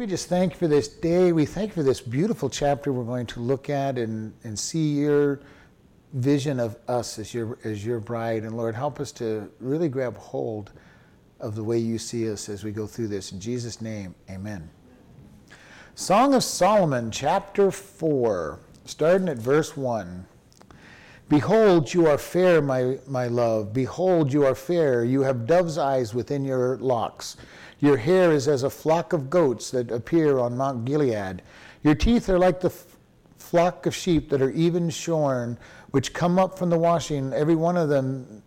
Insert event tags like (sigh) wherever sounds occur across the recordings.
We just thank you for this day. We thank you for this beautiful chapter we're going to look at and, and see your vision of us as your, as your bride. And Lord, help us to really grab hold of the way you see us as we go through this. In Jesus' name, amen. Song of Solomon, chapter 4, starting at verse 1. Behold, you are fair, my, my love. Behold, you are fair. You have dove's eyes within your locks. Your hair is as a flock of goats that appear on Mount Gilead. Your teeth are like the f- flock of sheep that are even shorn, which come up from the washing. Every one of them,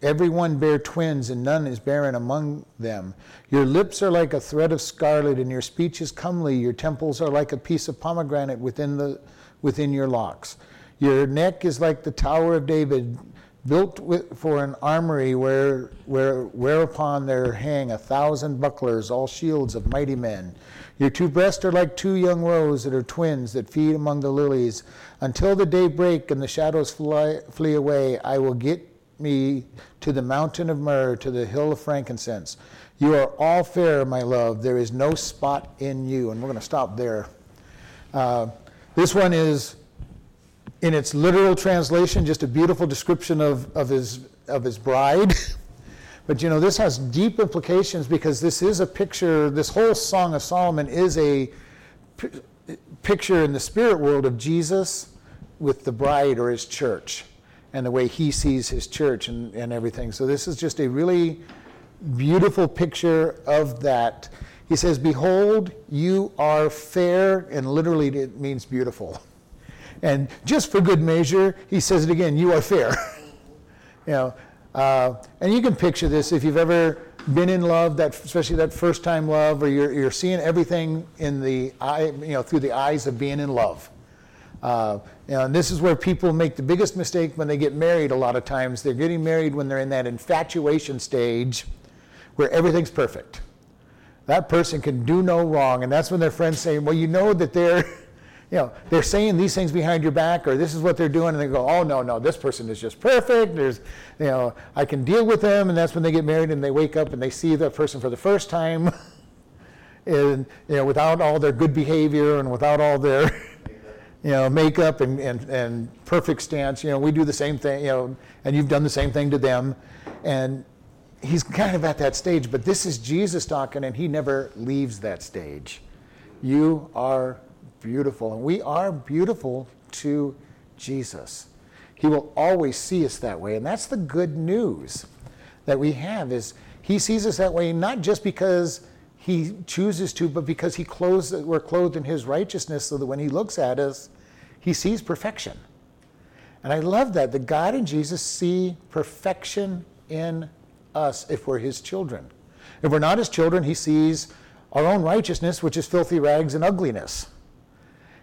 every one bear twins, and none is barren among them. Your lips are like a thread of scarlet, and your speech is comely. Your temples are like a piece of pomegranate within, the, within your locks. Your neck is like the Tower of David built with, for an armory where, where, whereupon there hang a thousand bucklers, all shields of mighty men. Your two breasts are like two young roes that are twins that feed among the lilies. Until the day break and the shadows fly, flee away, I will get me to the mountain of myrrh, to the hill of frankincense. You are all fair, my love. There is no spot in you. And we're going to stop there. Uh, this one is in its literal translation, just a beautiful description of, of, his, of his bride. (laughs) but you know, this has deep implications because this is a picture, this whole Song of Solomon is a p- picture in the spirit world of Jesus with the bride or his church and the way he sees his church and, and everything. So this is just a really beautiful picture of that. He says, Behold, you are fair, and literally it means beautiful. (laughs) And just for good measure, he says it again, you are fair. (laughs) you know, uh, and you can picture this if you've ever been in love, that especially that first time love, or you're, you're seeing everything in the eye, you know, through the eyes of being in love. Uh, and this is where people make the biggest mistake when they get married. A lot of times, they're getting married when they're in that infatuation stage, where everything's perfect. That person can do no wrong, and that's when their friends say, "Well, you know that they're." You know, they're saying these things behind your back, or this is what they're doing, and they go, oh, no, no, this person is just perfect. There's, you know, I can deal with them, and that's when they get married and they wake up and they see that person for the first time, (laughs) and, you know, without all their good behavior and without all their, (laughs) you know, makeup and, and, and perfect stance. You know, we do the same thing, you know, and you've done the same thing to them. And he's kind of at that stage, but this is Jesus talking, and he never leaves that stage. You are beautiful. And we are beautiful to Jesus. He will always see us that way. And that's the good news that we have is he sees us that way not just because he chooses to, but because he clothes, we're clothed in his righteousness so that when he looks at us, he sees perfection. And I love that. The God and Jesus see perfection in us if we're his children. If we're not his children, he sees our own righteousness, which is filthy rags and ugliness.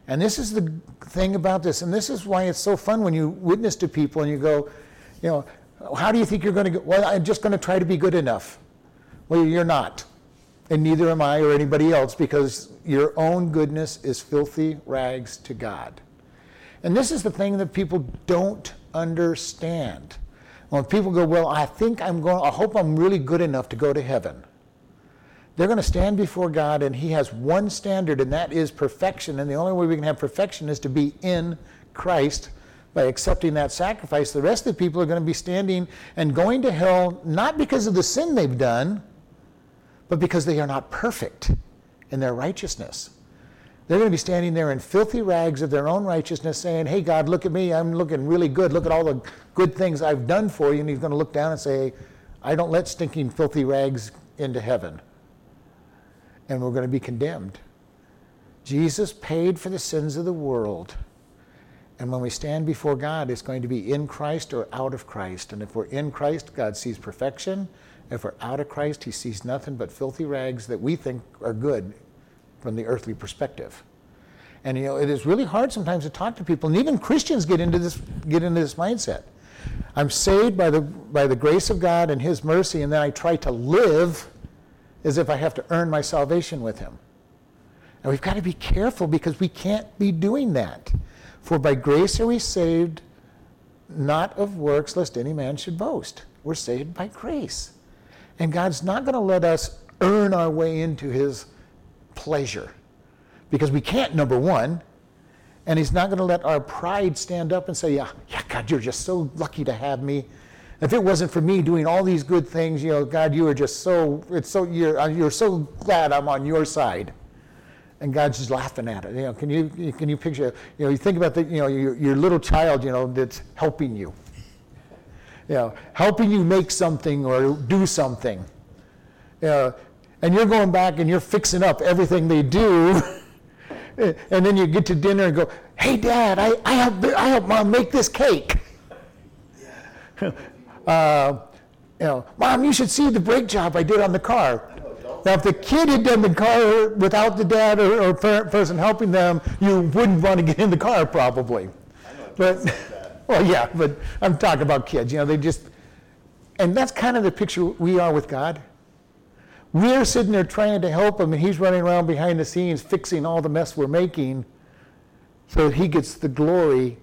And this is the thing about this, and this is why it's so fun when you witness to people and you go, you know, how do you think you're going to go? Well, I'm just going to try to be good enough. Well, you're not. And neither am I or anybody else because your own goodness is filthy rags to God. And this is the thing that people don't understand. When people go, well, I think I'm going, I hope I'm really good enough to go to heaven. They're going to stand before God, and He has one standard, and that is perfection. And the only way we can have perfection is to be in Christ by accepting that sacrifice. The rest of the people are going to be standing and going to hell not because of the sin they've done, but because they are not perfect in their righteousness. They're going to be standing there in filthy rags of their own righteousness saying, Hey, God, look at me. I'm looking really good. Look at all the good things I've done for you. And He's going to look down and say, I don't let stinking, filthy rags into heaven and we're going to be condemned. Jesus paid for the sins of the world. And when we stand before God, it's going to be in Christ or out of Christ. And if we're in Christ, God sees perfection. If we're out of Christ, he sees nothing but filthy rags that we think are good from the earthly perspective. And you know, it is really hard sometimes to talk to people, and even Christians get into this get into this mindset. I'm saved by the by the grace of God and his mercy, and then I try to live as if I have to earn my salvation with him. And we've got to be careful because we can't be doing that. For by grace are we saved, not of works, lest any man should boast. We're saved by grace. And God's not going to let us earn our way into his pleasure because we can't, number one, and He's not going to let our pride stand up and say, yeah, yeah, God, you're just so lucky to have me. If it wasn't for me doing all these good things, you know, God, you are just so, it's so, you're, uh, you're so glad I'm on your side. And God's just laughing at it. You know, can you, can you picture, you know, you think about the, you know, your, your little child, you know, that's helping you. You know, helping you make something or do something. You know, and you're going back and you're fixing up everything they do. (laughs) and then you get to dinner and go, hey, Dad, I, I, help, I help Mom make this cake. (laughs) uh, you know, Mom, you should see the brake job I did on the car. Now, if the kid had done the car without the dad or, or parent person helping them, you wouldn't want to get in the car probably. But, (laughs) well, yeah, but I'm talking about kids. You know, they just, and that's kind of the picture we are with God. We're sitting there trying to help him, and he's running around behind the scenes fixing all the mess we're making so that he gets the glory.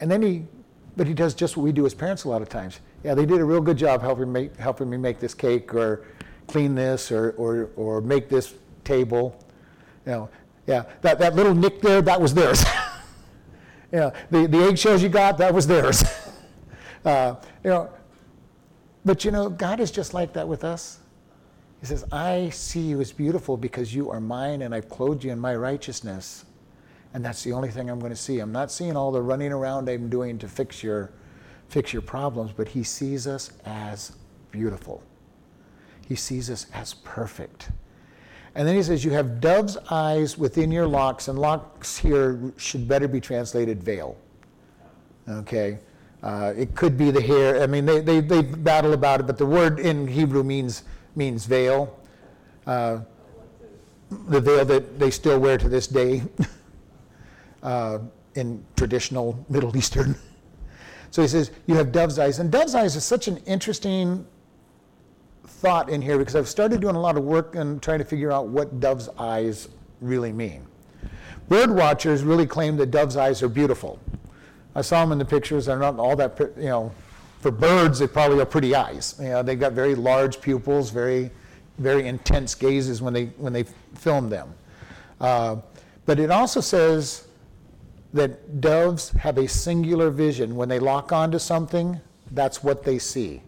And then he, but he does just what we do as parents a lot of times. Yeah, they did a real good job helping, make, helping me make this cake or clean this or, or, or make this table. You know, yeah, that, that little nick there, that was theirs. (laughs) yeah, the, the eggshells you got, that was theirs. (laughs) uh, you know, but you know, God is just like that with us. He says, I see you as beautiful because you are mine and I've clothed you in my righteousness. And that's the only thing I'm going to see. I'm not seeing all the running around I'm doing to fix your, fix your problems, but he sees us as beautiful. He sees us as perfect. And then he says, You have dove's eyes within your locks, and locks here should better be translated veil. Okay? Uh, it could be the hair. I mean, they, they, they battle about it, but the word in Hebrew means means veil, uh, the veil that they still wear to this day (laughs) uh, in traditional Middle Eastern. So he says, You have dove's eyes. And dove's eyes is such an interesting thought in here because I've started doing a lot of work and trying to figure out what dove's eyes really mean. Bird watchers really claim that dove's eyes are beautiful. I saw them in the pictures. They're not all that, you know, for birds, they probably are pretty eyes. You know, they've got very large pupils, very, very intense gazes when they, when they film them. Uh, but it also says that doves have a singular vision. When they lock onto something, that's what they see.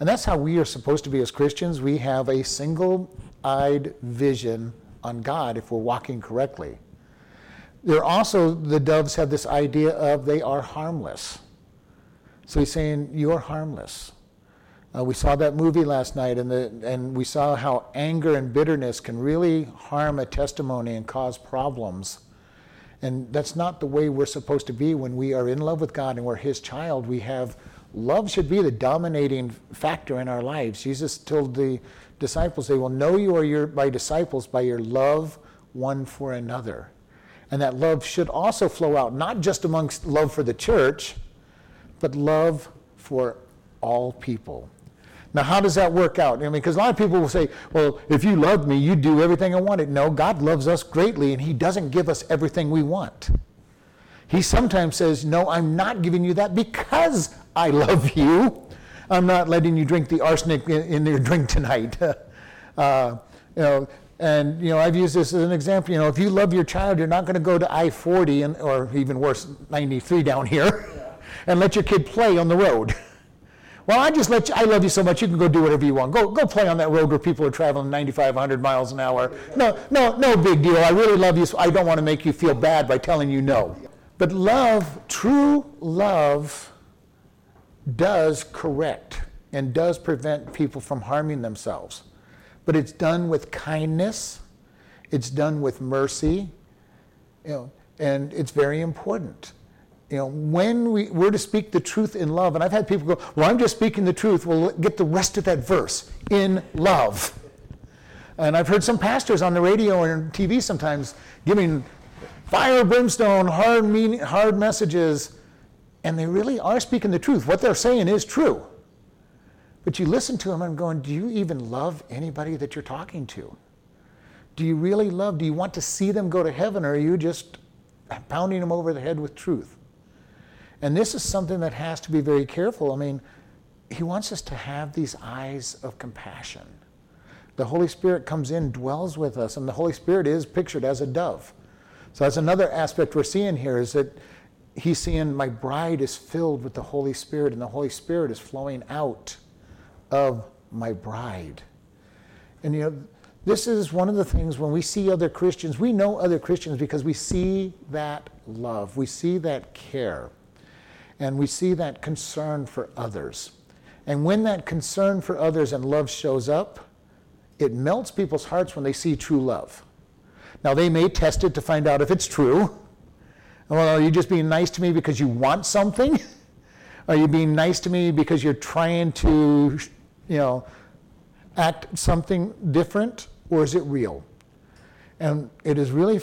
And that's how we are supposed to be as Christians. We have a single eyed vision on God if we're walking correctly. There also, the doves have this idea of they are harmless. So he's saying, You're harmless. Uh, we saw that movie last night, and, the, and we saw how anger and bitterness can really harm a testimony and cause problems. And that's not the way we're supposed to be when we are in love with God and we're His child. We have love should be the dominating factor in our lives. Jesus told the disciples, "They will know you are your my disciples by your love one for another." And that love should also flow out not just amongst love for the church, but love for all people. Now, how does that work out? I mean, because a lot of people will say, well, if you love me, you'd do everything I wanted. No, God loves us greatly, and He doesn't give us everything we want. He sometimes says, no, I'm not giving you that because I love you. I'm not letting you drink the arsenic in, in your drink tonight. (laughs) uh, you know, and you know, I've used this as an example. You know, if you love your child, you're not going to go to I-40 and, or even worse, 93 down here (laughs) and let your kid play on the road. (laughs) well, I just let you, I love you so much, you can go do whatever you want. Go, go play on that road where people are traveling 95, 100 miles an hour. No, no, no big deal. I really love you, so I don't want to make you feel bad by telling you no. But love, true love, does correct and does prevent people from harming themselves. But it's done with kindness, it's done with mercy, you know, and it's very important you know, when we, we're to speak the truth in love, and I've had people go, well, I'm just speaking the truth. Well, get the rest of that verse in love. And I've heard some pastors on the radio and TV sometimes giving fire, brimstone, hard, meaning, hard messages, and they really are speaking the truth. What they're saying is true. But you listen to them and going, do you even love anybody that you're talking to? Do you really love? Do you want to see them go to heaven, or are you just pounding them over the head with truth? And this is something that has to be very careful. I mean, he wants us to have these eyes of compassion. The Holy Spirit comes in, dwells with us, and the Holy Spirit is pictured as a dove. So that's another aspect we're seeing here is that he's seeing my bride is filled with the Holy Spirit, and the Holy Spirit is flowing out of my bride. And you know, this is one of the things when we see other Christians, we know other Christians because we see that love, we see that care, and we see that concern for others. And when that concern for others and love shows up, it melts people's hearts when they see true love. Now, they may test it to find out if it's true. Well, are you just being nice to me because you want something? (laughs) Are you being nice to me because you're trying to, you know, act something different? Or is it real? And it is really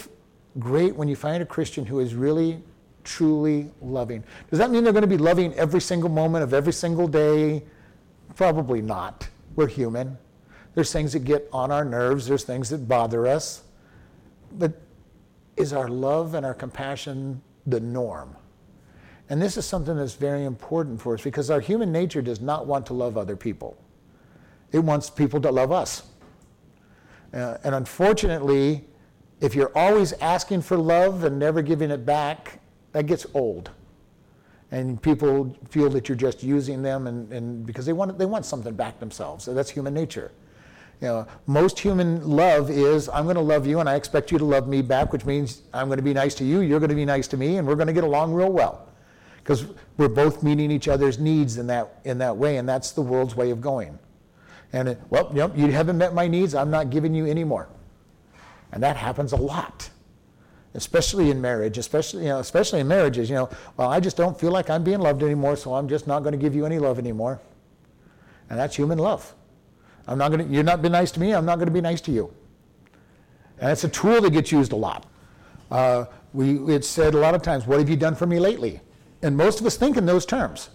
great when you find a Christian who is really, truly loving. Does that mean they're going to be loving every single moment of every single day? Probably not. We're human. There's things that get on our nerves, there's things that bother us. But is our love and our compassion the norm? And this is something that's very important for us because our human nature does not want to love other people. It wants people to love us. Uh, and unfortunately, if you're always asking for love and never giving it back, that gets old. And people feel that you're just using them and, and because they want, they want something back themselves. So that's human nature. You know, most human love is I'm going to love you and I expect you to love me back, which means I'm going to be nice to you, you're going to be nice to me, and we're going to get along real well. Because we're both meeting each other's needs in that, in that way, and that's the world's way of going. And, it, well, yep, you haven't met my needs, I'm not giving you any more. And that happens a lot, especially in marriage, especially, you know, especially in marriages. You know, well, I just don't feel like I'm being loved anymore, so I'm just not going to give you any love anymore. And that's human love. I'm not going to, you're not been nice to me, I'm not going to be nice to you. And it's a tool that gets used a lot. Uh, we, it's said a lot of times, what have you done for me lately? And most of us think in those terms.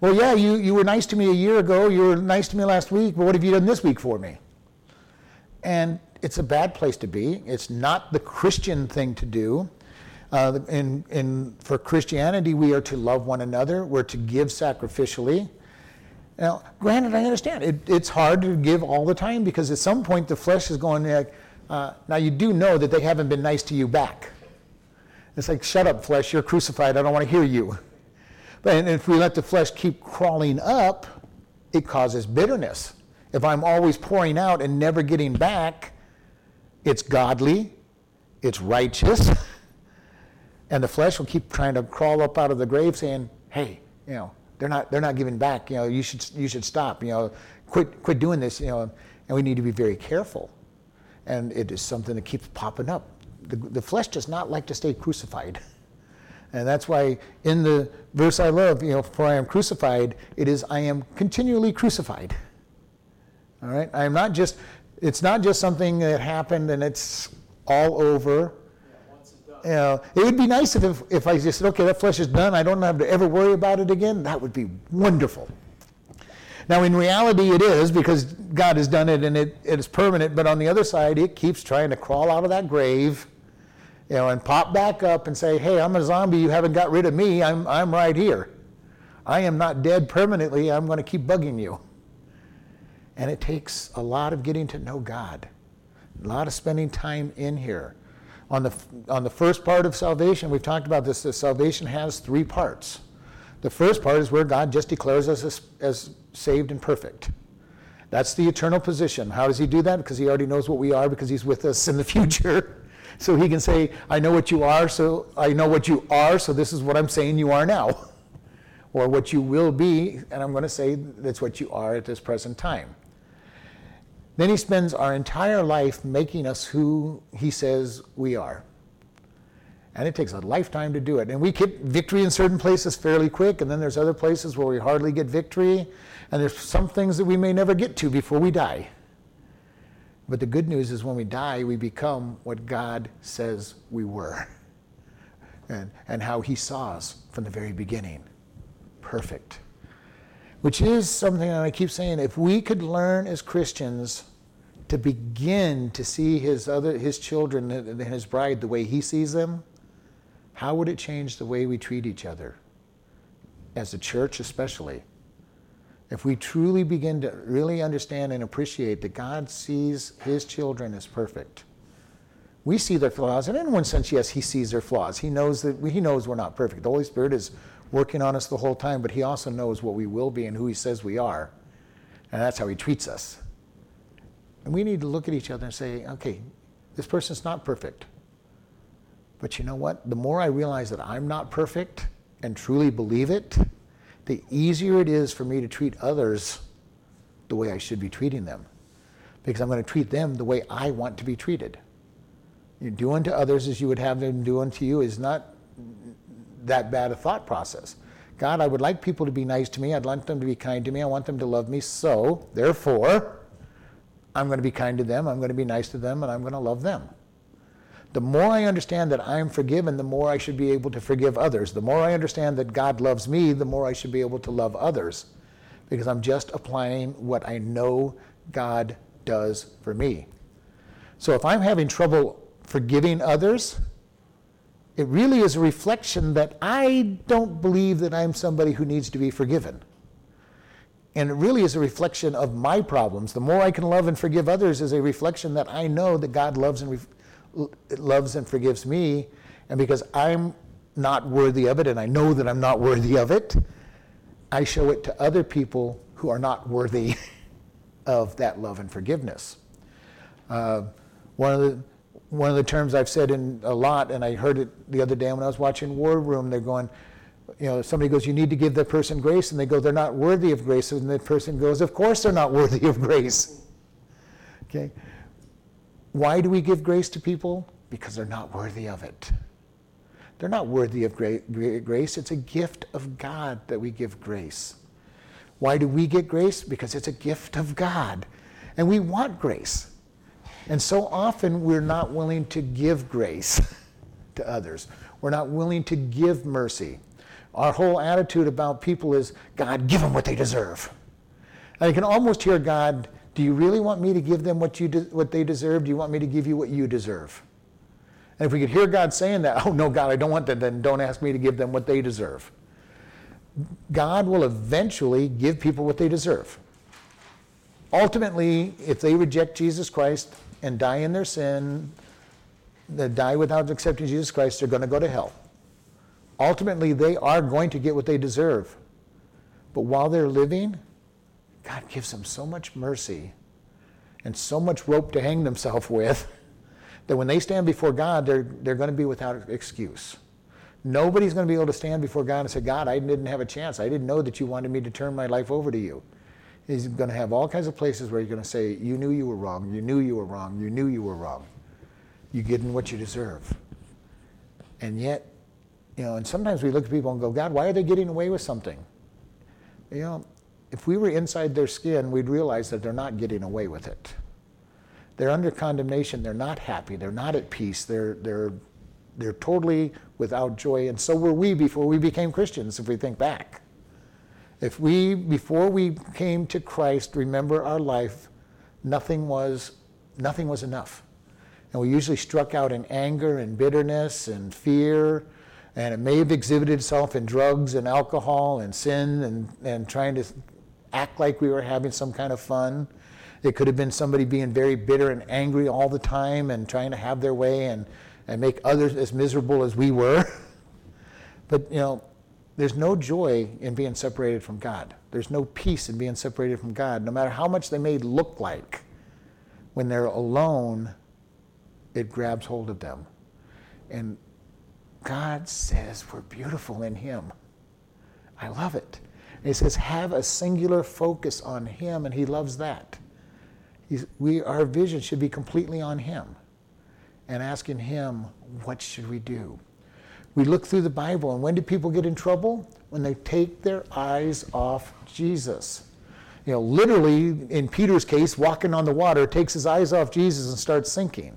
Well, yeah, you, you were nice to me a year ago, you were nice to me last week, but what have you done this week for me? And it's a bad place to be. It's not the Christian thing to do. Uh, in, in, for Christianity, we are to love one another, we're to give sacrificially. Now, granted, I understand it, it's hard to give all the time because at some point the flesh is going like, uh, now you do know that they haven't been nice to you back. It's like, shut up, flesh, you're crucified, I don't want to hear you. But if we let the flesh keep crawling up, it causes bitterness. If I'm always pouring out and never getting back, it's godly, it's righteous, (laughs) and the flesh will keep trying to crawl up out of the grave saying, hey, you know, they're not, they're not giving back. You know, you should, you should stop. You know, quit, quit doing this. You know, and we need to be very careful. And it is something that keeps popping up. The, the flesh does not like to stay crucified. (laughs) And that's why in the verse I love, you know, for I am crucified, it is I am continually crucified. All right? I am not just, it's not just something that happened and it's all over you know, it would be nice if, if, if I just said, okay, that flesh is done, I don't have to ever worry about it again. That would be wonderful. Now, in reality, it is because God has done it and it, it is permanent, but on the other side, it keeps trying to crawl out of that grave you know, and pop back up and say, hey, I'm a zombie, you haven't got rid of me, I'm, I'm right here. I am not dead permanently, I'm going to keep bugging you. And it takes a lot of getting to know God, a lot of spending time in here on the, on the first part of salvation, we've talked about this, that salvation has three parts. The first part is where God just declares us as, as saved and perfect. That's the eternal position. How does he do that? Because he already knows what we are because he's with us in the (laughs) future. So he can say, I know what you are, so I know what you are, so this is what I'm saying you are now. (laughs) Or what you will be, and I'm going to say that's what you are at this present time. Then he spends our entire life making us who he says we are. And it takes a lifetime to do it. And we get victory in certain places fairly quick, and then there's other places where we hardly get victory, and there's some things that we may never get to before we die. But the good news is when we die, we become what God says we were (laughs) and, and how He saw us from the very beginning. Perfect which is something that I keep saying. If we could learn as Christians to begin to see his other his children and his bride the way he sees them, how would it change the way we treat each other? As a church, especially. if we truly begin to really understand and appreciate that God sees his children as perfect, we see their flaws, and in one sense, yes, he sees their flaws. He knows that he knows we're not perfect. The Holy Spirit is working on us the whole time, but he also knows what we will be and who he says we are. And that's how he treats us. And we need to look at each other and say, okay, this person's not perfect. But you know what? The more I realize that I'm not perfect and truly believe it, the easier it is for me to treat others the way I should be treating them. Because I'm going to treat them the way I want to be treated. You do unto others as you would have them do unto you is not that bad a thought process. God, I would like people to be nice to me. I'd like them to be kind to me. I want them to love me. So, therefore, I'm going to be kind to them. I'm going to be nice to them, and I'm going to love them. The more I understand that I'm forgiven, the more I should be able to forgive others. The more I understand that God loves me, the more I should be able to love others. Because I'm just applying what I know God does for me. So if I'm having trouble forgiving others, it really is a reflection that I don't believe that I'm somebody who needs to be forgiven. And it really is a reflection of my problems. The more I can love and forgive others is a reflection that I know that God loves and, re- loves and forgives me. And because I'm not worthy of it, and I know that I'm not worthy of it, I show it to other people who are not worthy (laughs) of that love and forgiveness. Uh, one of the one of the terms I've said in a lot, and I heard it the other day when I was watching War Room. They're going, you know, somebody goes, "You need to give that person grace," and they go, "They're not worthy of grace," and the person goes, "Of course they're not worthy of grace." Okay. Why do we give grace to people? Because they're not worthy of it. They're not worthy of grace. It's a gift of God that we give grace. Why do we get grace? Because it's a gift of God. And we want grace. And so often we're not willing to give grace (laughs) to others. We're not willing to give mercy. Our whole attitude about people is God, give them what they deserve. And I can almost hear God, do you really want me to give them what, you de- what they deserve? Do you want me to give you what you deserve? And if we could hear God saying that, (laughs) oh no, God, I don't want that, then don't ask me to give them what they deserve. God will eventually give people what they deserve. Ultimately, if they reject Jesus Christ, and die in their sin, that die without accepting Jesus Christ, they're going to go to hell. Ultimately, they are going to get what they deserve. But while they're living, God gives them so much mercy and so much rope to hang themselves with that when they stand before God, they're, they're going to be without excuse. Nobody's going to be able to stand before God and say, God, I didn't have a chance. I didn't know that you wanted me to turn my life over to you. He's going to have all kinds of places where you're going to say, You knew you were wrong, you knew you were wrong, you knew you were wrong. You're getting what you deserve. And yet, you know, and sometimes we look at people and go, God, why are they getting away with something? You know, if we were inside their skin, we'd realize that they're not getting away with it. They're under condemnation. They're not happy. They're not at peace. They're, they're, they're totally without joy. And so were we before we became Christians, if we think back. If we, before we came to Christ, remember our life, nothing was, nothing was enough. And we usually struck out in anger and bitterness and fear, and it may have exhibited itself in drugs and alcohol and sin and, and trying to act like we were having some kind of fun. It could have been somebody being very bitter and angry all the time and trying to have their way and, and make others as miserable as we were. (laughs) but, you know, there's no joy in being separated from God. There's no peace in being separated from God, no matter how much they may look like. When they're alone, it grabs hold of them. And God says we're beautiful in Him. I love it. And he says, have a singular focus on Him, and He loves that. He's, we, our vision should be completely on Him and asking Him, what should we do? We look through the Bible, and when do people get in trouble? When they take their eyes off Jesus. You know, literally, in Peter's case, walking on the water, takes his eyes off Jesus and starts sinking.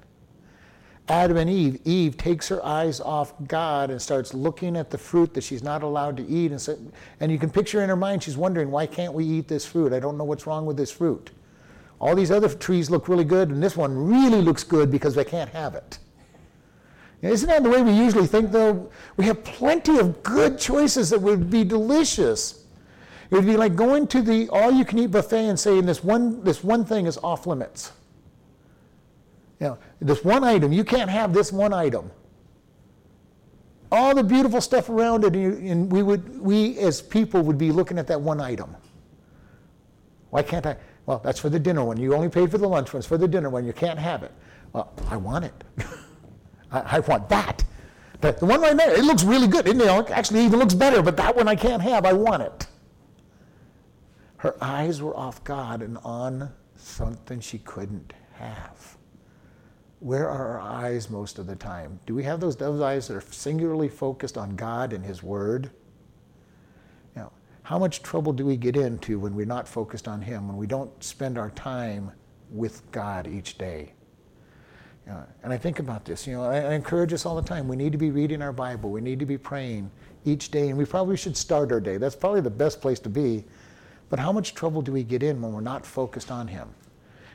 Adam and Eve, Eve takes her eyes off God and starts looking at the fruit that she's not allowed to eat. And, so, and you can picture in her mind, she's wondering, why can't we eat this fruit? I don't know what's wrong with this fruit. All these other trees look really good, and this one really looks good because they can't have it. Isn't that the way we usually think, though? We have plenty of good choices that would be delicious. It would be like going to the all-you-can-eat buffet and saying this one, this one thing is off limits. You know, this one item, you can't have this one item. All the beautiful stuff around it, and, you, and we would, we as people would be looking at that one item. Why can't I? Well, that's for the dinner one. You only paid for the lunch one. It's for the dinner one. You can't have it. Well, I want it. (laughs) I, I, want that. But the one right there, it looks really good. It actually even looks better, but that one I can't have. I want it. Her eyes were off God and on something she couldn't have. Where are our eyes most of the time? Do we have those dove's eyes that are singularly focused on God and His Word? Know, how much trouble do we get into when we're not focused on Him, when we don't spend our time with God each day? Know, and I think about this, you know, I, I encourage us all the time. We need to be reading our Bible. We need to be praying each day, and we probably should start our day. That's probably the best place to be. But how much trouble do we get in when we're not focused on Him?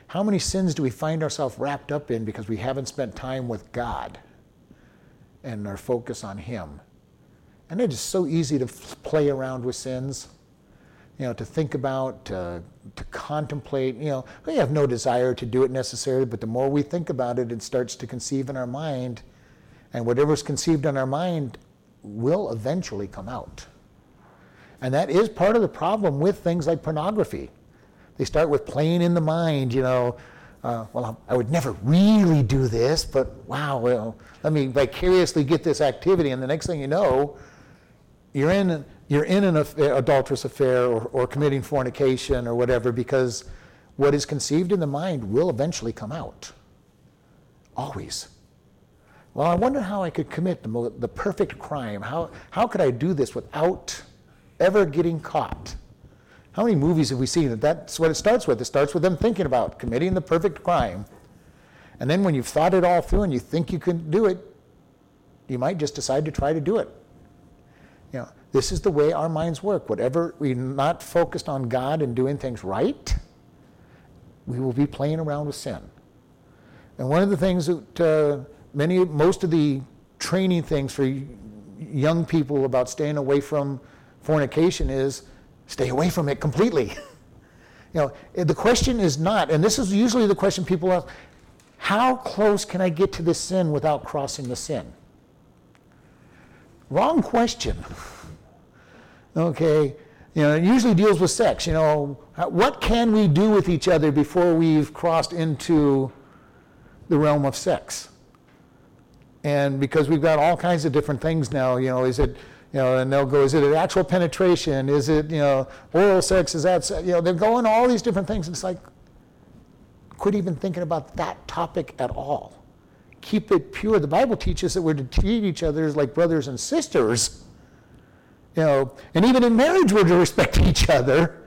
How many sins do we find ourselves wrapped up in because we haven't spent time with God and our focus on Him? And it is so easy to play around with sins, you know, to think about, to, to contemplate. You know, we have no desire to do it necessarily, but the more we think about it, it starts to conceive in our mind. And whatever's conceived in our mind will eventually come out. And that is part of the problem with things like pornography. They start with playing in the mind, you know. Uh, well, I would never really do this, but wow, well, let me vicariously get this activity, and the next thing you know, you're in you're in an affair, adulterous affair or, or committing fornication or whatever because what is conceived in the mind will eventually come out. Always. Well, I wonder how I could commit the, the perfect crime. How, how could I do this without ever getting caught? How many movies have we seen that that's what it starts with? It starts with them thinking about committing the perfect crime. And then when you've thought it all through and you think you can do it, you might just decide to try to do it. This is the way our minds work. Whatever we're not focused on God and doing things right, we will be playing around with sin. And one of the things that uh, many, most of the training things for young people about staying away from fornication is Stay away from it completely. (laughs) you know, the question is not, and this is usually the question people ask, how close can I get to this sin without crossing the sin? Wrong question. (laughs) okay, you know, it usually deals with sex. You know, what can we do with each other before we've crossed into the realm of sex? And because we've got all kinds of different things now, you know, is it you know, and they'll go, is it an actual penetration? Is it, you know, oral sex? Is that, you know, they're going all these different things. It's like, quit even thinking about that topic at all. Keep it pure. The Bible teaches that we're to treat each other as like brothers and sisters. You know, and even in marriage, we're to respect (laughs) each other.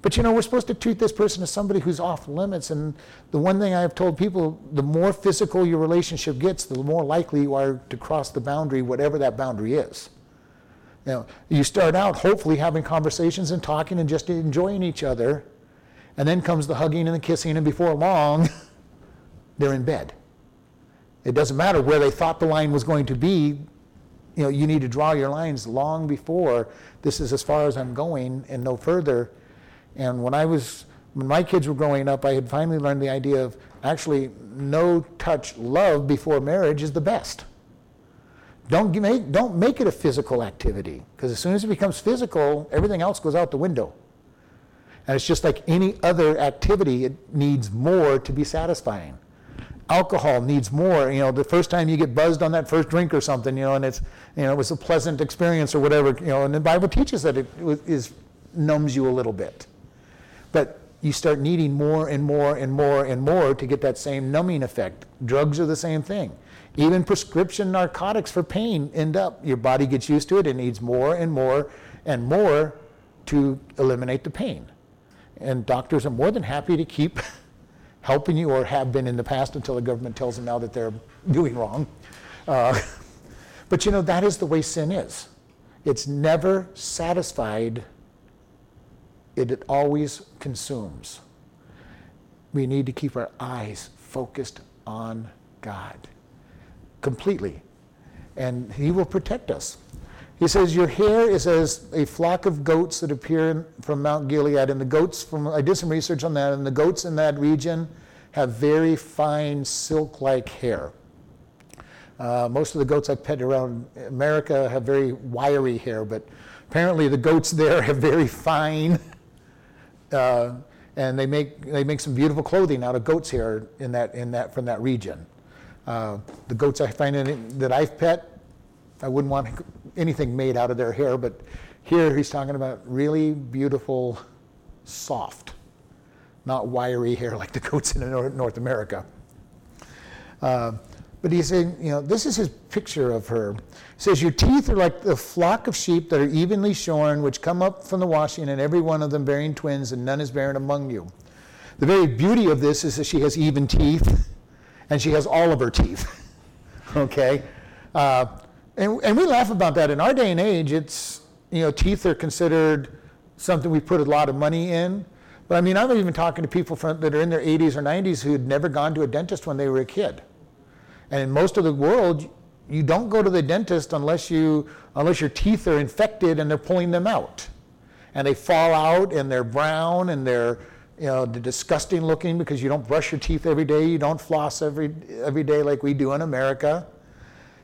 But you know, we're supposed to treat this person as somebody who's off limits. And the one thing I've told people the more physical your relationship gets, the more likely you are to cross the boundary, whatever that boundary is. You, know, you start out hopefully having conversations and talking and just enjoying each other. And then comes the hugging and the kissing, and before long, (laughs) they're in bed. It doesn't matter where they thought the line was going to be. You know, you need to draw your lines long before this is as far as I'm going and no further. And when I was, when my kids were growing up, I had finally learned the idea of actually no touch love before marriage is the best. Don't make, don't make it a physical activity because as soon as it becomes physical, everything else goes out the window. And it's just like any other activity, it needs more to be satisfying. Alcohol needs more. You know, the first time you get buzzed on that first drink or something, you know, and it's, you know, it was a pleasant experience or whatever, you know, and the Bible teaches that it is, numbs you a little bit. But you start needing more and more and more and more to get that same numbing effect. Drugs are the same thing. Even prescription narcotics for pain end up, your body gets used to it, it needs more and more and more to eliminate the pain. And doctors are more than happy to keep (laughs) helping you or have been in the past until the government tells them now that they're doing wrong. Uh, (laughs) but you know, that is the way sin is. It's never satisfied, it, it always consumes. We need to keep our eyes focused on God completely. And He will protect us. He says, Your hair is as a flock of goats that appear from Mount Gilead. And the goats, from I did some research on that, and the goats in that region have very fine silk like hair. Uh, most of the goats I've pet around America have very wiry hair, but apparently the goats there (laughs) have very fine, uh, and they make they make some beautiful clothing out of goat's hair in that in that from that region. Uh, the goats I find in, that I've pet, I wouldn't want anything made out of their hair, but here he's talking about really beautiful, soft, not wiry hair like the goats in North America. Uh, but he's saying, you know, this is his picture of her. He says, Your teeth are like the flock of sheep that are evenly shorn, which come up from the washing, and every one of them bearing twins, and none is barren among you. The very beauty of this is that she has even teeth, and she has all of her teeth. (laughs) okay? Uh, and, and we laugh about that. In our day and age, it's, you know, teeth are considered something we put a lot of money in. But I mean, I'm even talking to people from, that are in their 80s or 90s who had never gone to a dentist when they were a kid. And in most of the world, you don't go to the dentist unless you unless your teeth are infected and they're pulling them out. And they fall out and they're brown and they're you know they're disgusting looking because you don't brush your teeth every day, you don't floss every every day like we do in America.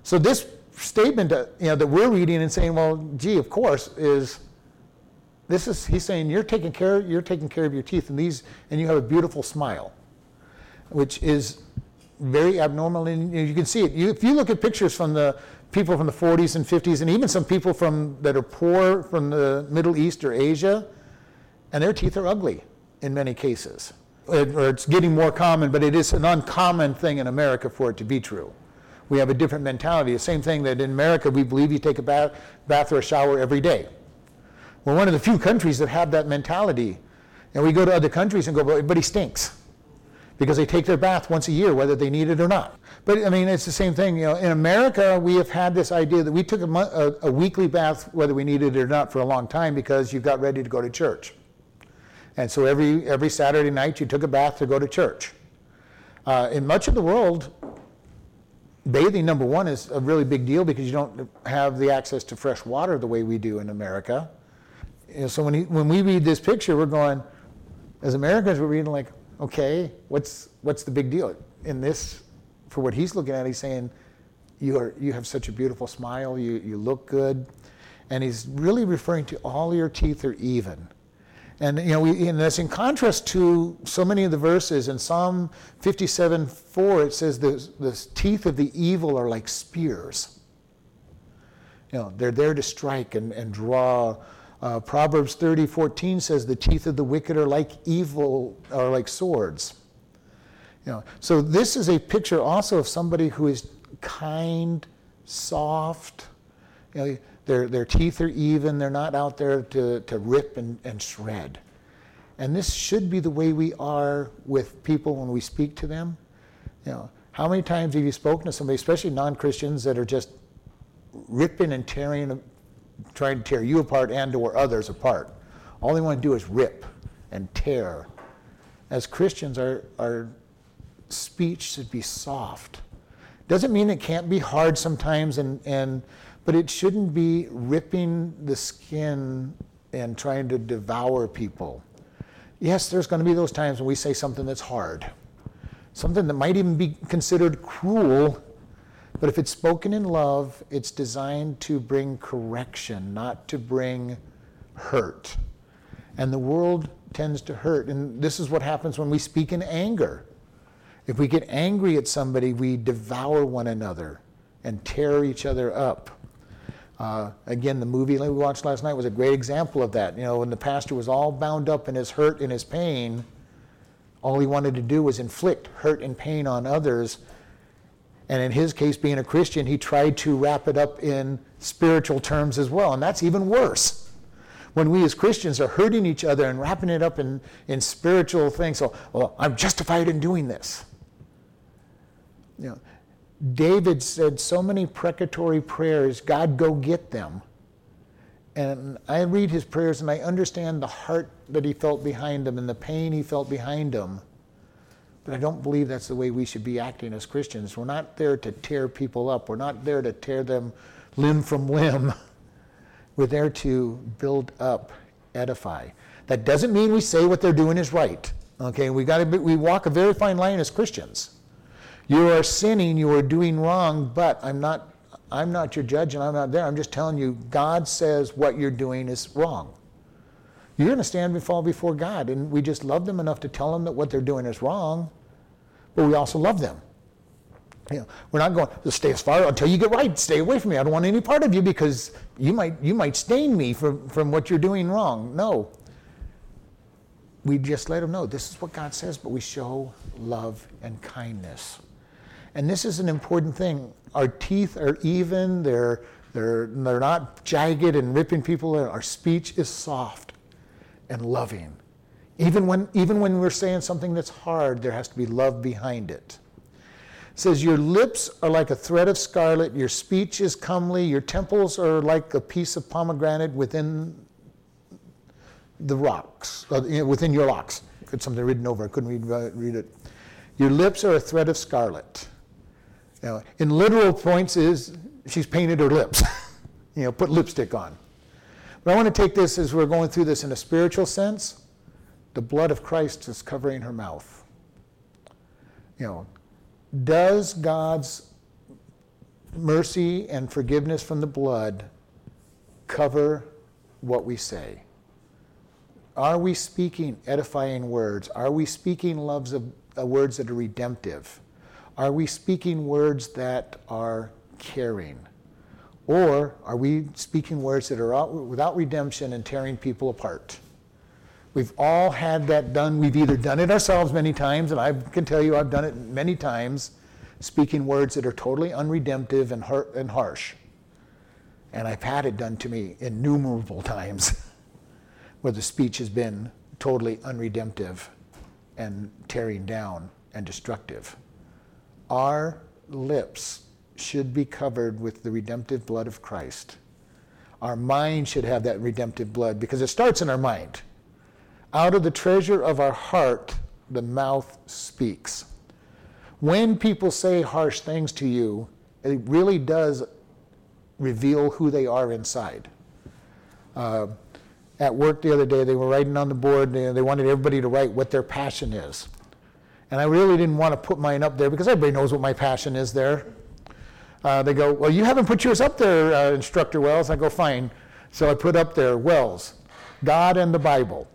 So this statement that, you know that we're reading and saying, well, gee, of course, is this is he's saying you're taking care you're taking care of your teeth and these and you have a beautiful smile, which is very abnormal, and you can see it. You, if you look at pictures from the people from the 40s and 50s, and even some people from that are poor from the Middle East or Asia, and their teeth are ugly in many cases. It, or it's getting more common, but it is an uncommon thing in America for it to be true. We have a different mentality. The same thing that in America we believe you take a bath, bath or a shower every day. We're one of the few countries that have that mentality. And we go to other countries and go, but he stinks because they take their bath once a year, whether they need it or not. But I mean, it's the same thing. You know, in America, we have had this idea that we took a, a, a weekly bath, whether we needed it or not, for a long time because you got ready to go to church. And so every every Saturday night, you took a bath to go to church. Uh, in much of the world, bathing number one is a really big deal because you don't have the access to fresh water the way we do in America. So when he, when we read this picture, we're going, as Americans, we're reading like, okay, what's, what's the big deal? In this, for what he's looking at, he's saying, you, are, you have such a beautiful smile, you, you look good. And he's really referring to all your teeth are even. And you know, we, and that's in contrast to so many of the verses in Psalm 57 4, it says the, the teeth of the evil are like spears. You know, they're there to strike and, and draw uh, Proverbs 30, 14 says, The teeth of the wicked are like evil, are like swords. You know, so this is a picture also of somebody who is kind, soft. You know, their, their teeth are even, they're not out there to, to rip and, and shred. And this should be the way we are with people when we speak to them. You know, how many times have you spoken to somebody, especially non-Christians, that are just ripping and tearing trying to tear you apart and or others apart. All they want to do is rip and tear. As Christians, our, our speech should be soft. Doesn't mean it can't be hard sometimes, and, and, but it shouldn't be ripping the skin and trying to devour people. Yes, there's going to be those times when we say something that's hard, something that might even be considered cruel but if it's spoken in love, it's designed to bring correction, not to bring hurt. And the world tends to hurt. And this is what happens when we speak in anger. If we get angry at somebody, we devour one another and tear each other up. Uh, again, the movie we watched last night was a great example of that. You know, when the pastor was all bound up in his hurt and his pain, all he wanted to do was inflict hurt and pain on others and in his case, being a Christian, he tried to wrap it up in spiritual terms as well. And that's even worse. When we as Christians are hurting each other and wrapping it up in, in spiritual things. So, well, I'm justified in doing this. You know, David said so many precatory prayers, God, go get them. And I read his prayers and I understand the heart that he felt behind them and the pain he felt behind them. But I don't believe that's the way we should be acting as Christians. We're not there to tear people up. We're not there to tear them limb from limb. (laughs) We're there to build up, edify. That doesn't mean we say what they're doing is right. Okay, we got to we walk a very fine line as Christians. You are sinning, you are doing wrong, but I'm not I'm not your judge and I'm not there. I'm just telling you God says what you're doing is wrong. You're going to stand and fall before God and we just love them enough to tell them that what they're doing is wrong, but we also love them. You know, we're not going to stay as far until you get right. Stay away from me. I don't want any part of you because you might you might stain me from, from what you're doing wrong. No. We just let them know this is what God says, but we show love and kindness. And this is an important thing. Our teeth are even, they're, they're, they're not jagged and ripping people. Our speech is soft and loving. Even when, even when we're saying something that's hard, there has to be love behind it. It says, Your lips are like a thread of scarlet, your speech is comely, your temples are like a piece of pomegranate within the rocks, uh, within your locks. Got something written over, I couldn't read, uh, read it. Your lips are a thread of scarlet. Know, in literal points is she's painted her lips, (laughs) you know, put lipstick on. But I want to take this as we're going through this in a spiritual sense. The blood of Christ is covering her mouth. You know, does God's mercy and forgiveness from the blood cover what we say? Are we speaking edifying words? Are we speaking loves of, uh, words that are redemptive? Are we speaking words that are caring? Or are we speaking words that are out, without redemption and tearing people apart? We've all had that done. We've either done it ourselves many times, and I can tell you I've done it many times, speaking words that are totally unredemptive and, and harsh. And I've had it done to me innumerable (laughs) times where the speech has been totally unredemptive and tearing down and destructive. Our lips should be covered with the redemptive blood of Christ. Our mind should have that redemptive blood because it starts in our mind. Out of the treasure of our heart, the mouth speaks. When people say harsh things to you, it really does reveal who they are inside. Uh, at work the other day, they were writing on the board, they, they wanted everybody to write what their passion is. And I really didn't want to put mine up there because everybody knows what my passion is there. Uh, they go, Well, you haven't put yours up there, uh, Instructor Wells. I go, Fine. So I put up there, Wells, God and the Bible.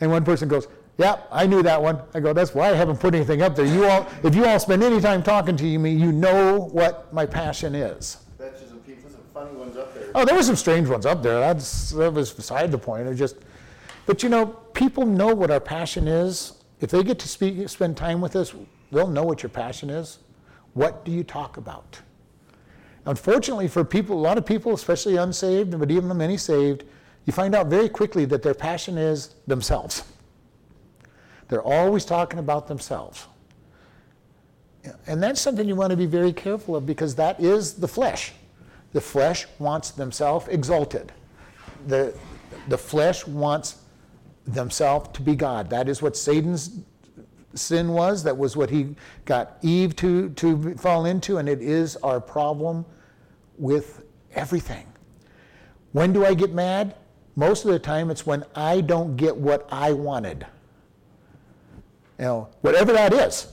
And one person goes, Yeah, I knew that one. I go, That's why I haven't put anything up there. You all, if you all spend any time talking to me, you know what my passion is. That's just some, some funny ones up there. Oh, there were some strange ones up there. That's, that was beside the point. It just, but you know, people know what our passion is if they get to speak, spend time with us, they'll know what your passion is. What do you talk about? Unfortunately, for people, a lot of people, especially unsaved, but even many saved, you find out very quickly that their passion is themselves. They're always talking about themselves. And that's something you want to be very careful of because that is the flesh. The flesh wants themselves exalted. The, the flesh wants themselves to be God. That is what Satan's sin was. That was what he got Eve to, to fall into, and it is our problem with everything. When do I get mad? Most of the time, it's when I don't get what I wanted. You know, whatever that is.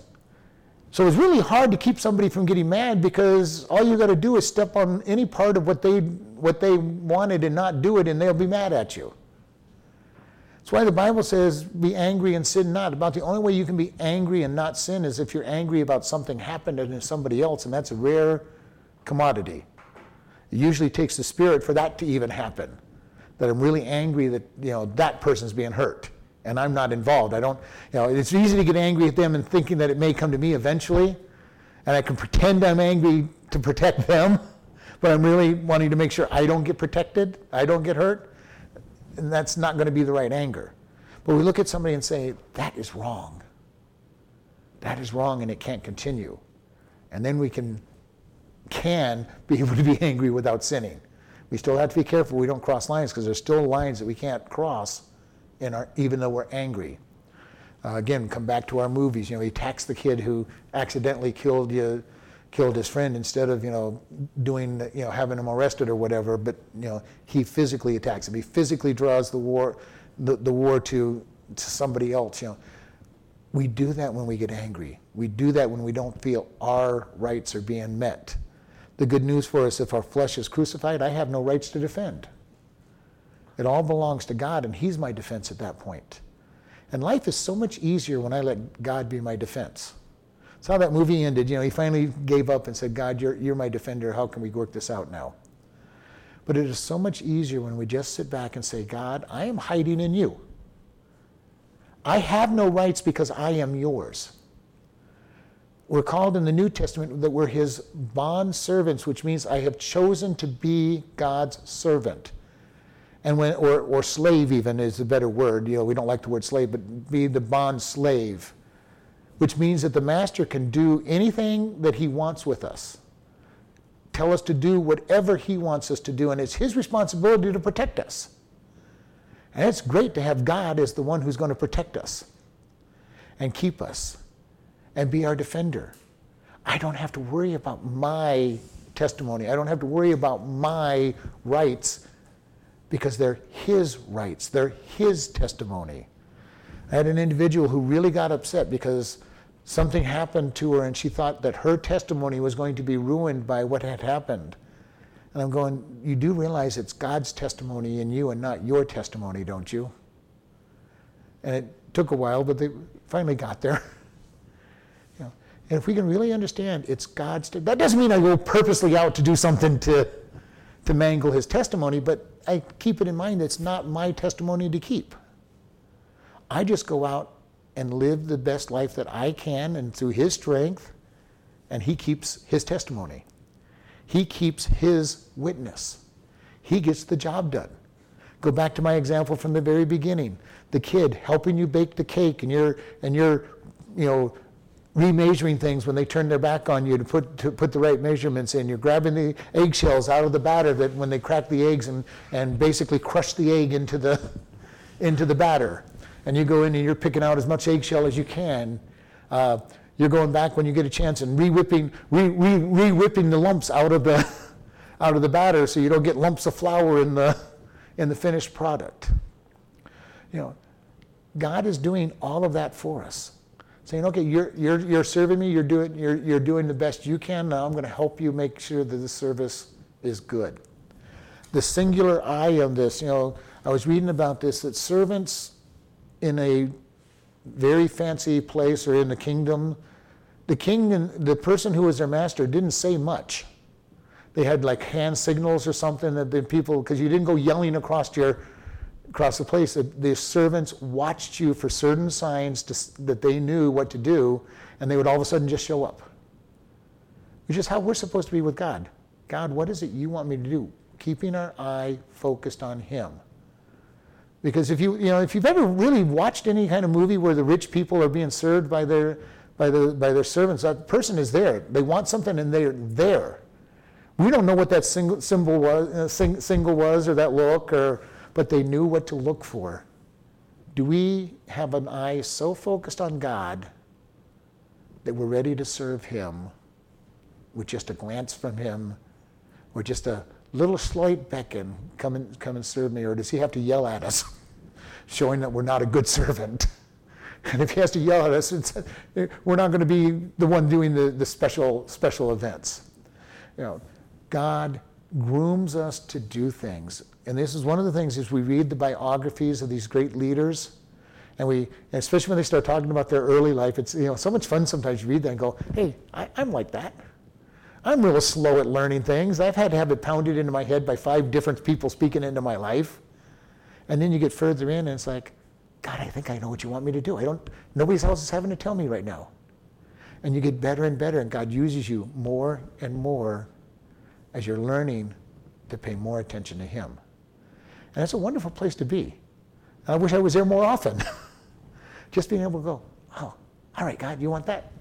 So it's really hard to keep somebody from getting mad because all you got to do is step on any part of what they what they wanted and not do it, and they'll be mad at you. That's why the Bible says, be angry and sin not. About the only way you can be angry and not sin is if you're angry about something happened to somebody else, and that's a rare commodity. It usually takes the spirit for that to even happen. That I'm really angry that you know that person's being hurt and I'm not involved. I don't, you know, it's easy to get angry at them and thinking that it may come to me eventually, and I can pretend I'm angry to protect them, (laughs) but I'm really wanting to make sure I don't get protected, I don't get hurt and that's not going to be the right anger. But we look at somebody and say, that is wrong. That is wrong and it can't continue. And then we can can be able to be (laughs) angry without sinning. We still have to be careful we don't cross lines because there's still lines that we can't cross in our, even though we're angry. Uh, again, come back to our movies. You know, he attacks the kid who accidentally killed you, killed his friend instead of you know doing you know having him arrested or whatever. But you know he physically attacks him. He physically draws the war the, the war to to somebody else. You know we do that when we get angry. We do that when we don't feel our rights are being met. The good news for us if our flesh is crucified, I have no rights to defend. It all belongs to God, and He's my defense at that point. And life is so much easier when I let God be my defense. How that movie ended. You know, he finally gave up and said, God, you're, you're my defender. How can we work this out now? But it is so much easier when we just sit back and say, God, I am hiding in you. I have no rights because I am yours. We're called in the New Testament that we're his bond servants, which means I have chosen to be God's servant. And when, or, or slave even is a better word. You know, we don't like the word slave, but be the bond slave, which means that the master can do anything that he wants with us. Tell us to do whatever he wants us to do, and it's his responsibility to protect us. And it's great to have God as the one who's going to protect us and keep us and be our defender. I don't have to worry about my testimony. I don't have to worry about my rights because they're his rights, they're his testimony. I had an individual who really got upset because something happened to her and she thought that her testimony was going to be ruined by what had happened. And I'm going, you do realize it's God's testimony in you and not your testimony, don't you? And it took a while, but they finally got there. (laughs) you know, and if we can really understand it's God's, that doesn't mean I go purposely out to do something to, to mangle his testimony, but I keep it in mind it's not my testimony to keep. I just go out and live the best life that I can and through his strength, and he keeps his testimony. He keeps his witness. He gets the job done. Go back to my example from the very beginning. The kid helping you bake the cake and you're and you're, you know, remeasuring things when they turn their back on you to put to put the right measurements in. You're grabbing the eggshells out of the batter that when they crack the eggs and, and basically crush the egg into the (laughs) into the batter. And you go in and you're picking out as much eggshell as you can. Uh, you're going back when you get a chance and re-whipping, re, re, re-whipping the lumps out of the, (laughs) out of the batter so you don't get lumps of flour in the, (laughs) in the finished product. You know, God is doing all of that for us. Saying, okay, you're, you're, you're serving me, you're doing, you're, you're doing the best you can. Now I'm going to help you make sure that the service is good. The singular I of this, you know, I was reading about this that servants in a very fancy place or in the kingdom the king and the person who was their master didn't say much. They had like hand signals or something that the people, because you didn't go yelling across your across the place. The servants watched you for certain signs to, that they knew what to do, and they would all of a sudden just show up. Which is how we're supposed to be with God. God, what is it you want me to do? Keeping our eye focused on Him. Because if you, you know, if you've ever really watched any kind of movie where the rich people are being served by their by, the, by their servants. That person is there. They want something and they're there. We don't know what that single, symbol was, uh, sing, single was or that look, or, but they knew what to look for. Do we have an eye so focused on God that we're ready to serve Him with just a glance from Him or just a little slight beckon, come and, come and serve me? Or does He have to yell at us, (laughs) showing that we're not a good servant? (laughs) And if he has to yell at us, we're not going to be the one doing the, the special, special events. You know, God grooms us to do things. And this is one of the things as we read the biographies of these great leaders, and we, especially when they start talking about their early life, it's you know so much fun sometimes you read that and go, hey, I, I'm like that. I'm real slow at learning things. I've had to have it pounded into my head by five different people speaking into my life. And then you get further in and it's like, God, I think I know what you want me to do. I don't, nobody else is having to tell me right now. And you get better and better, and God uses you more and more as you're learning to pay more attention to Him. And it's a wonderful place to be. I wish I was there more often. (laughs) Just being able to go, oh, all right, God, you want that?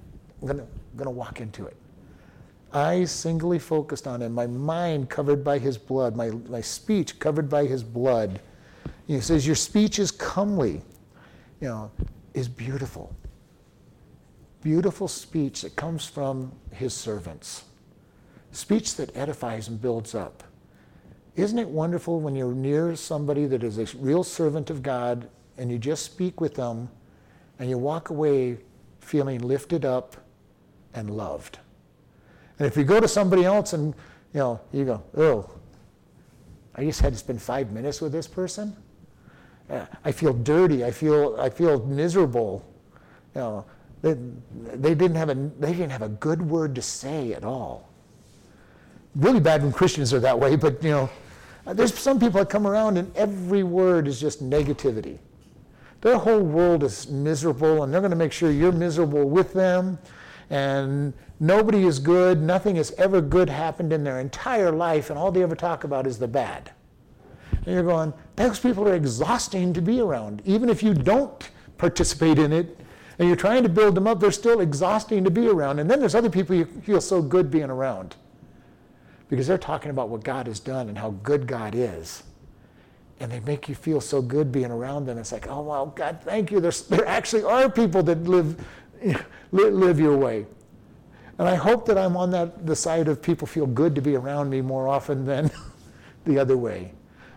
I'm going to walk into it. Eyes singly focused on Him, my mind covered by His blood, my, my speech covered by His blood. He says, Your speech is comely you know, is beautiful. beautiful speech that comes from his servants, speech that edifies and builds up. Isn't it wonderful when you're near somebody that is a real servant of God and you just speak with them and you walk away feeling lifted up and loved? And if you go to somebody else and you know, you go, oh, I just had to spend five minutes with this person. I feel dirty. I feel I feel miserable. You know, they, they didn't have a they didn't have a good word to say at all. Really bad when Christians are that way, but you know, there's some people that come around and every word is just negativity. Their whole world is miserable, and they're going to make sure you're miserable with them. And nobody is good. Nothing has ever good happened in their entire life, and all they ever talk about is the bad. And you're going, those people are exhausting to be around. Even if you don't participate in it and you're trying to build them up, they're still exhausting to be around. And then there's other people you feel so good being around because they're talking about what God has done and how good God is. And they make you feel so good being around them. It's like, oh, wow, God, thank you. There's, there actually are people that live, (laughs) live your way. And I hope that I'm on that, the side of people feel good to be around me more often than (laughs) the other way.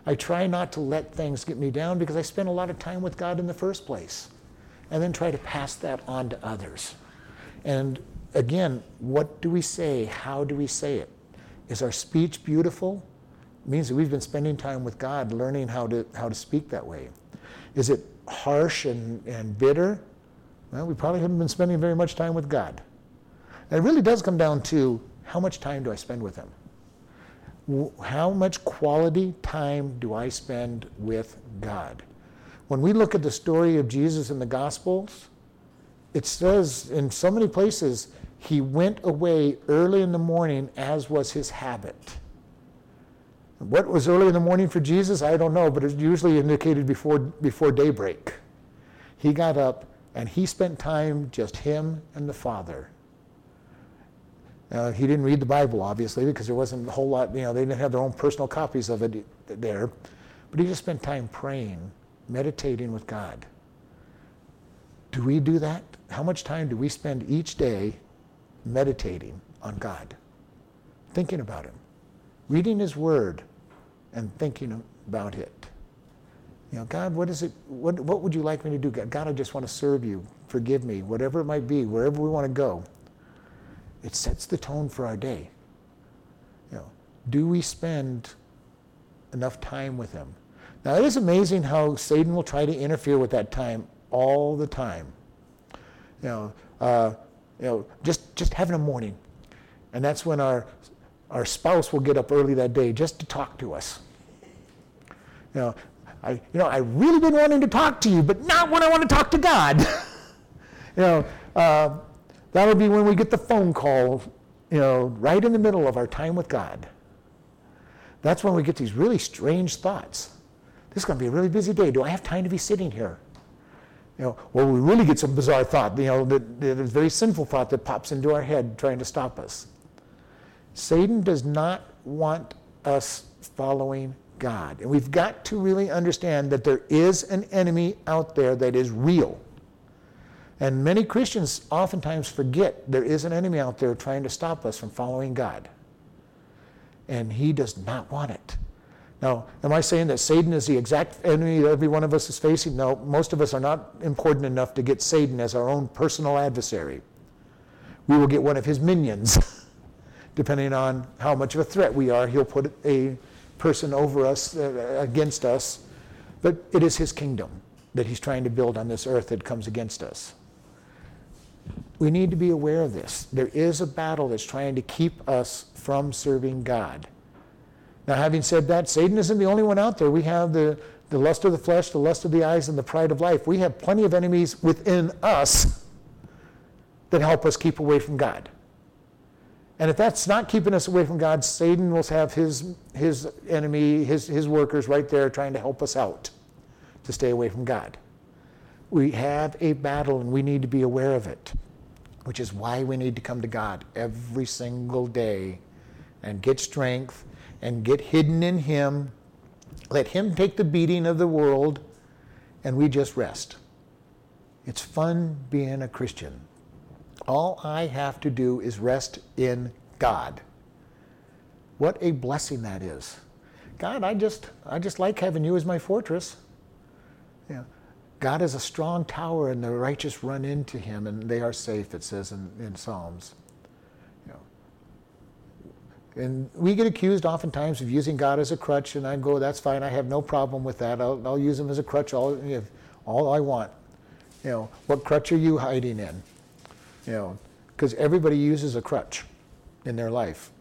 I try not to let things get me down because I spend a lot of time with God in the first place. And then try to pass that on to others. And again, what do we say? How do we say it? Is our speech beautiful? It means that we've been spending time with God learning how to, how to speak that way. Is it harsh and, and bitter? Well, we probably haven't been spending very much time with God. And it really does come down to how much time do I spend with Him? how much quality time do I spend with God? When we look at the story of Jesus in the Gospels, it says in so many places, he went away early in the morning as was his habit. What was early in the morning for Jesus? I don't know, but it's usually indicated before, before daybreak. He got up and he spent time just him and the Father. Uh, he didn't read the Bible, obviously, because there wasn't a whole lot, you know, they didn't have their own personal copies of it there. But he just spent time praying, meditating with God. Do we do that? How much time do we spend each day meditating on God? Thinking about Him, reading His Word, and thinking about it. You know, God, what is it? What, what would you like me to do? God, I just want to serve you. Forgive me, whatever it might be, wherever we want to go. It sets the tone for our day. You know, do we spend enough time with him? Now it is amazing how Satan will try to interfere with that time all the time. You know, uh, you know, just just having a morning, and that's when our our spouse will get up early that day just to talk to us. You know, I you know I really been wanting to talk to you, but not when I want to talk to God. (laughs) you know. Uh, That'll be when we get the phone call, you know, right in the middle of our time with God. That's when we get these really strange thoughts. This is going to be a really busy day. Do I have time to be sitting here? You know, or we really get some bizarre thought, you know, that, very sinful thought that pops into our head trying to stop us. Satan does not want us following God. And we've got to really understand that there is an enemy out there that is real. And many Christians oftentimes forget there is an enemy out there trying to stop us from following God. And he does not want it. Now, am I saying that Satan is the exact enemy that every one of us is facing? No, most of us are not important enough to get Satan as our own personal adversary. We will get one of his minions. (laughs) Depending on how much of a threat we are, he'll put a person over us, uh, against us. But it is his kingdom that he's trying to build on this earth that comes against us. We need to be aware of this. There is a battle that's trying to keep us from serving God. Now, having said that, Satan isn't the only one out there. We have the, the lust of the flesh, the lust of the eyes, and the pride of life. We have plenty of enemies within us that help us keep away from God. And if that's not keeping us away from God, Satan will have his, his enemy, his, his workers right there trying to help us out to stay away from God. We have a battle and we need to be aware of it which is why we need to come to God every single day and get strength and get hidden in Him. Let Him take the beating of the world and we just rest. It's fun being a Christian. All I have to do is rest in God. What a blessing that is. God, I just, I just like having you as my fortress. Yeah. God is a strong tower, and the righteous run into him, and they are safe, it says in, in Psalms. You know. And we get accused oftentimes of using God as a crutch, and I go, that's fine, I have no problem with that. I'll, I'll use him as a crutch all, know, all I want. You know, what crutch are you hiding in? You know, because everybody uses a crutch in their life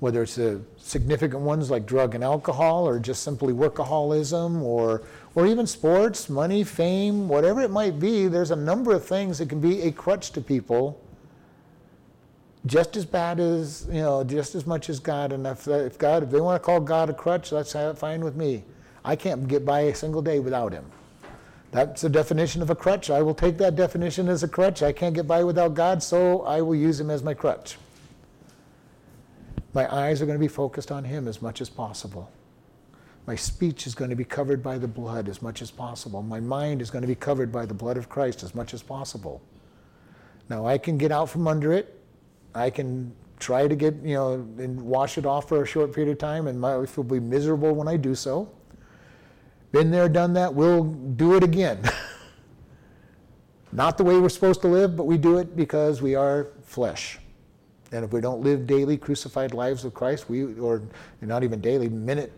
whether it's the significant ones like drug and alcohol or just simply workaholism or, or even sports, money, fame, whatever it might be, there's a number of things that can be a crutch to people just as bad as, you know, just as much as God. And if, if God, if they want to call God a crutch, that's fine with me. I can't get by a single day without him. That's the definition of a crutch. I will take that definition as a crutch. I can't get by without God, so I will use him as my crutch. My eyes are going to be focused on Him as much as possible. My speech is going to be covered by the blood as much as possible. My mind is going to be covered by the blood of Christ as much as possible. Now, I can get out from under it. I can try to get, you know, and wash it off for a short period of time, and my life will be miserable when I do so. Been there, done that, we'll do it again. (laughs) Not the way we're supposed to live, but we do it because we are flesh. And if we don't live daily crucified lives with Christ, we or not even daily, minute,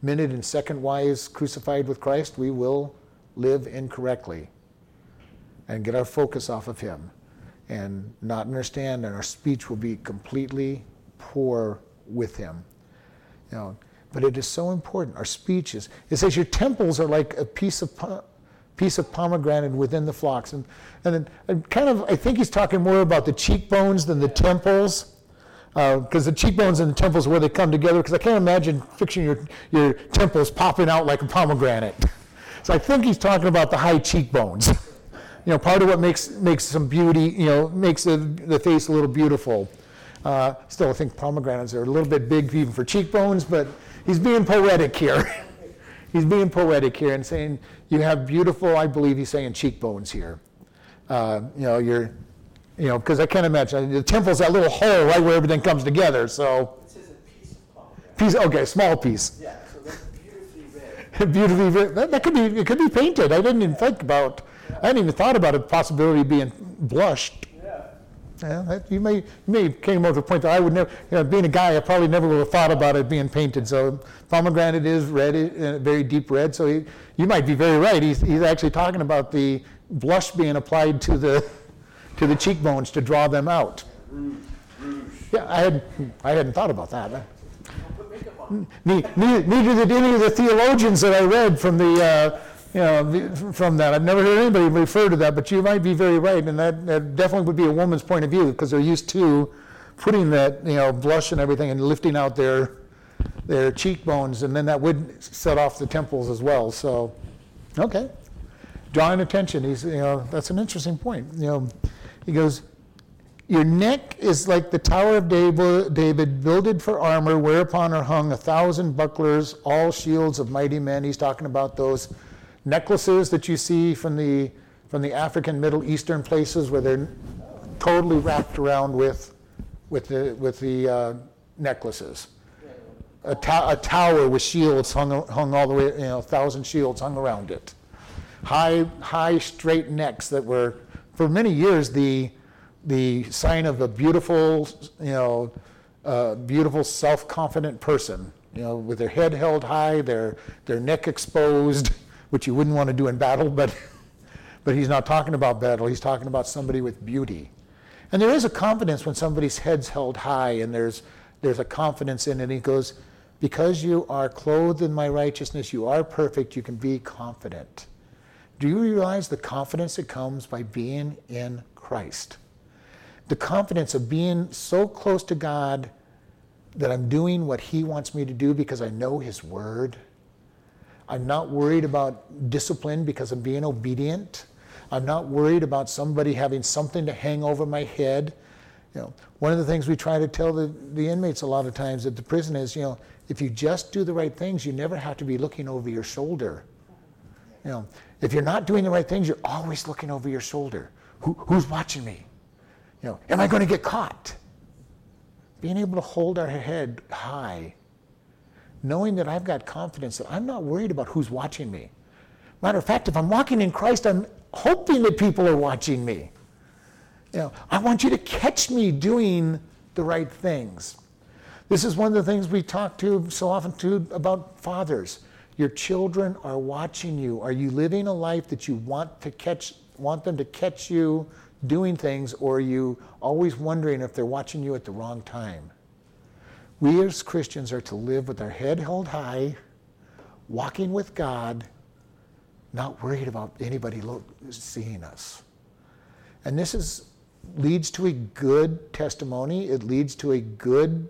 minute and second wise crucified with Christ, we will live incorrectly and get our focus off of Him and not understand, and our speech will be completely poor with Him. You know, but it is so important. Our speech is. It says your temples are like a piece of piece of pomegranate within the flocks. And, and then kind of, I think he's talking more about the cheekbones than the temples. Because uh, the cheekbones and the temples where they come together. Because I can't imagine fixing your, your temples popping out like a pomegranate. So I think he's talking about the high cheekbones. you know, part of what makes makes some beauty, you know, makes the, the face a little beautiful. Uh, still, I think pomegranates are a little bit big even for cheekbones, but he's being poetic here. (laughs) he's being poetic here and saying you have beautiful, I believe he's saying cheekbones here. Uh, you know, you're, you know, because I can't imagine the temple's that little hole right where everything comes together. So. Says a piece of pomegranate. Piece, okay, small piece. Yeah, so that's beautifully red. (laughs) beautifully red. That, that, could be. It could be painted. I didn't even think about. I hadn't even thought about a possibility of being blushed. Yeah, you may you may came over to the point that I would never, you know, being a guy, I probably never would have thought about it being painted. So pomegranate is red, uh, very deep red. So he, you might be very right. He's, he's actually talking about the blush being applied to the to the cheekbones to draw them out. Yeah, I had I hadn't thought about that. Neither, neither did any of the theologians that I read from the. Uh, you know, from that. I've never heard anybody refer to that, but you might be very right, and that, that definitely would be a woman's point of view because they're used to putting that, you know, blush and everything and lifting out their their cheekbones, and then that would set off the temples as well. So, okay, drawing attention. He's, you know, that's an interesting point. You know, he goes, your neck is like the Tower of David, builded for armor, whereupon are hung a thousand bucklers, all shields of mighty men. He's talking about those necklaces that you see from the, from the African Middle Eastern places where they're totally wrapped around with, with the, with the uh, necklaces. A, ta- a, tower with shields hung, hung all the way, you know, a thousand shields hung around it. High, high, straight necks that were, for many years, the, the sign of a beautiful, you know, uh, beautiful, self-confident person. You know, with their head held high, their, their neck exposed, which you wouldn't want to do in battle, but, (laughs) but he's not talking about battle. He's talking about somebody with beauty. And there is a confidence when somebody's head's held high and there's, there's a confidence in it. And he goes, Because you are clothed in my righteousness, you are perfect, you can be confident. Do you realize the confidence that comes by being in Christ? The confidence of being so close to God that I'm doing what He wants me to do because I know His Word I'm not worried about discipline because I'm being obedient. I'm not worried about somebody having something to hang over my head. You know, one of the things we try to tell the, the inmates a lot of times at the prison is, you know, if you just do the right things, you never have to be looking over your shoulder. You know, if you're not doing the right things, you're always looking over your shoulder. Who, who's watching me? You know, am I going to get caught? Being able to hold our head high, knowing that I've got confidence that I'm not worried about who's watching me. Matter of fact, if I'm walking in Christ, I'm hoping that people are watching me. You know, I want you to catch me doing the right things. This is one of the things we talk to so often too about fathers. Your children are watching you. Are you living a life that you want to catch want them to catch you doing things or are you always wondering if they're watching you at the wrong time? We as Christians are to live with our head held high, walking with God, not worried about anybody seeing us. And this is leads to a good testimony. It leads to a good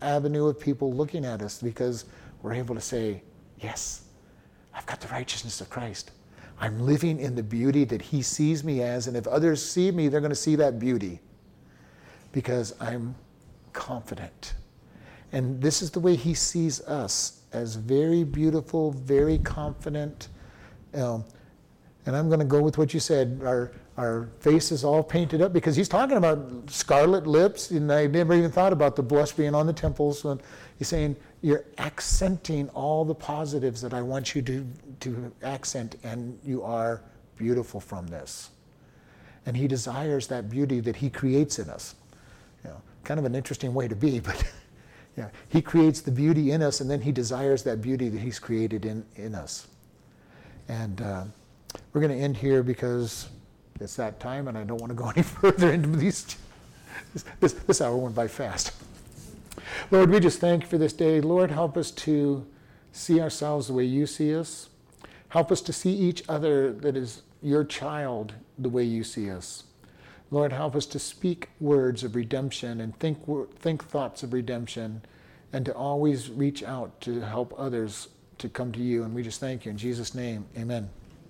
avenue of people looking at us because we're able to say, Yes, I've got the righteousness of Christ. I'm living in the beauty that He sees me as, and if others see me, they're going to see that beauty because I'm confident. And this is the way He sees us as very beautiful, very confident. Um, and I'm going to go with what you said. Our, our face is all painted up because he's talking about scarlet lips, and I never even thought about the blush being on the temples. And he's saying you're accenting all the positives that I want you to, to accent, and you are beautiful from this. And he desires that beauty that he creates in us. You know, kind of an interesting way to be, (laughs) but yeah, he creates the beauty in us, and then he desires that beauty that he's created in, in us. And uh, we're going to end here because it's that time, and I don't want to go (laughs) any further into these. This, this, this hour went by fast. Lord, we just thank you for this day. Lord, help us to see ourselves the way you see us. Help us to see each other that is your child the way you see us. Lord, help us to speak words of redemption and think, think thoughts of redemption and to always reach out to help others to come to you. And we just thank you. In Jesus' name, amen.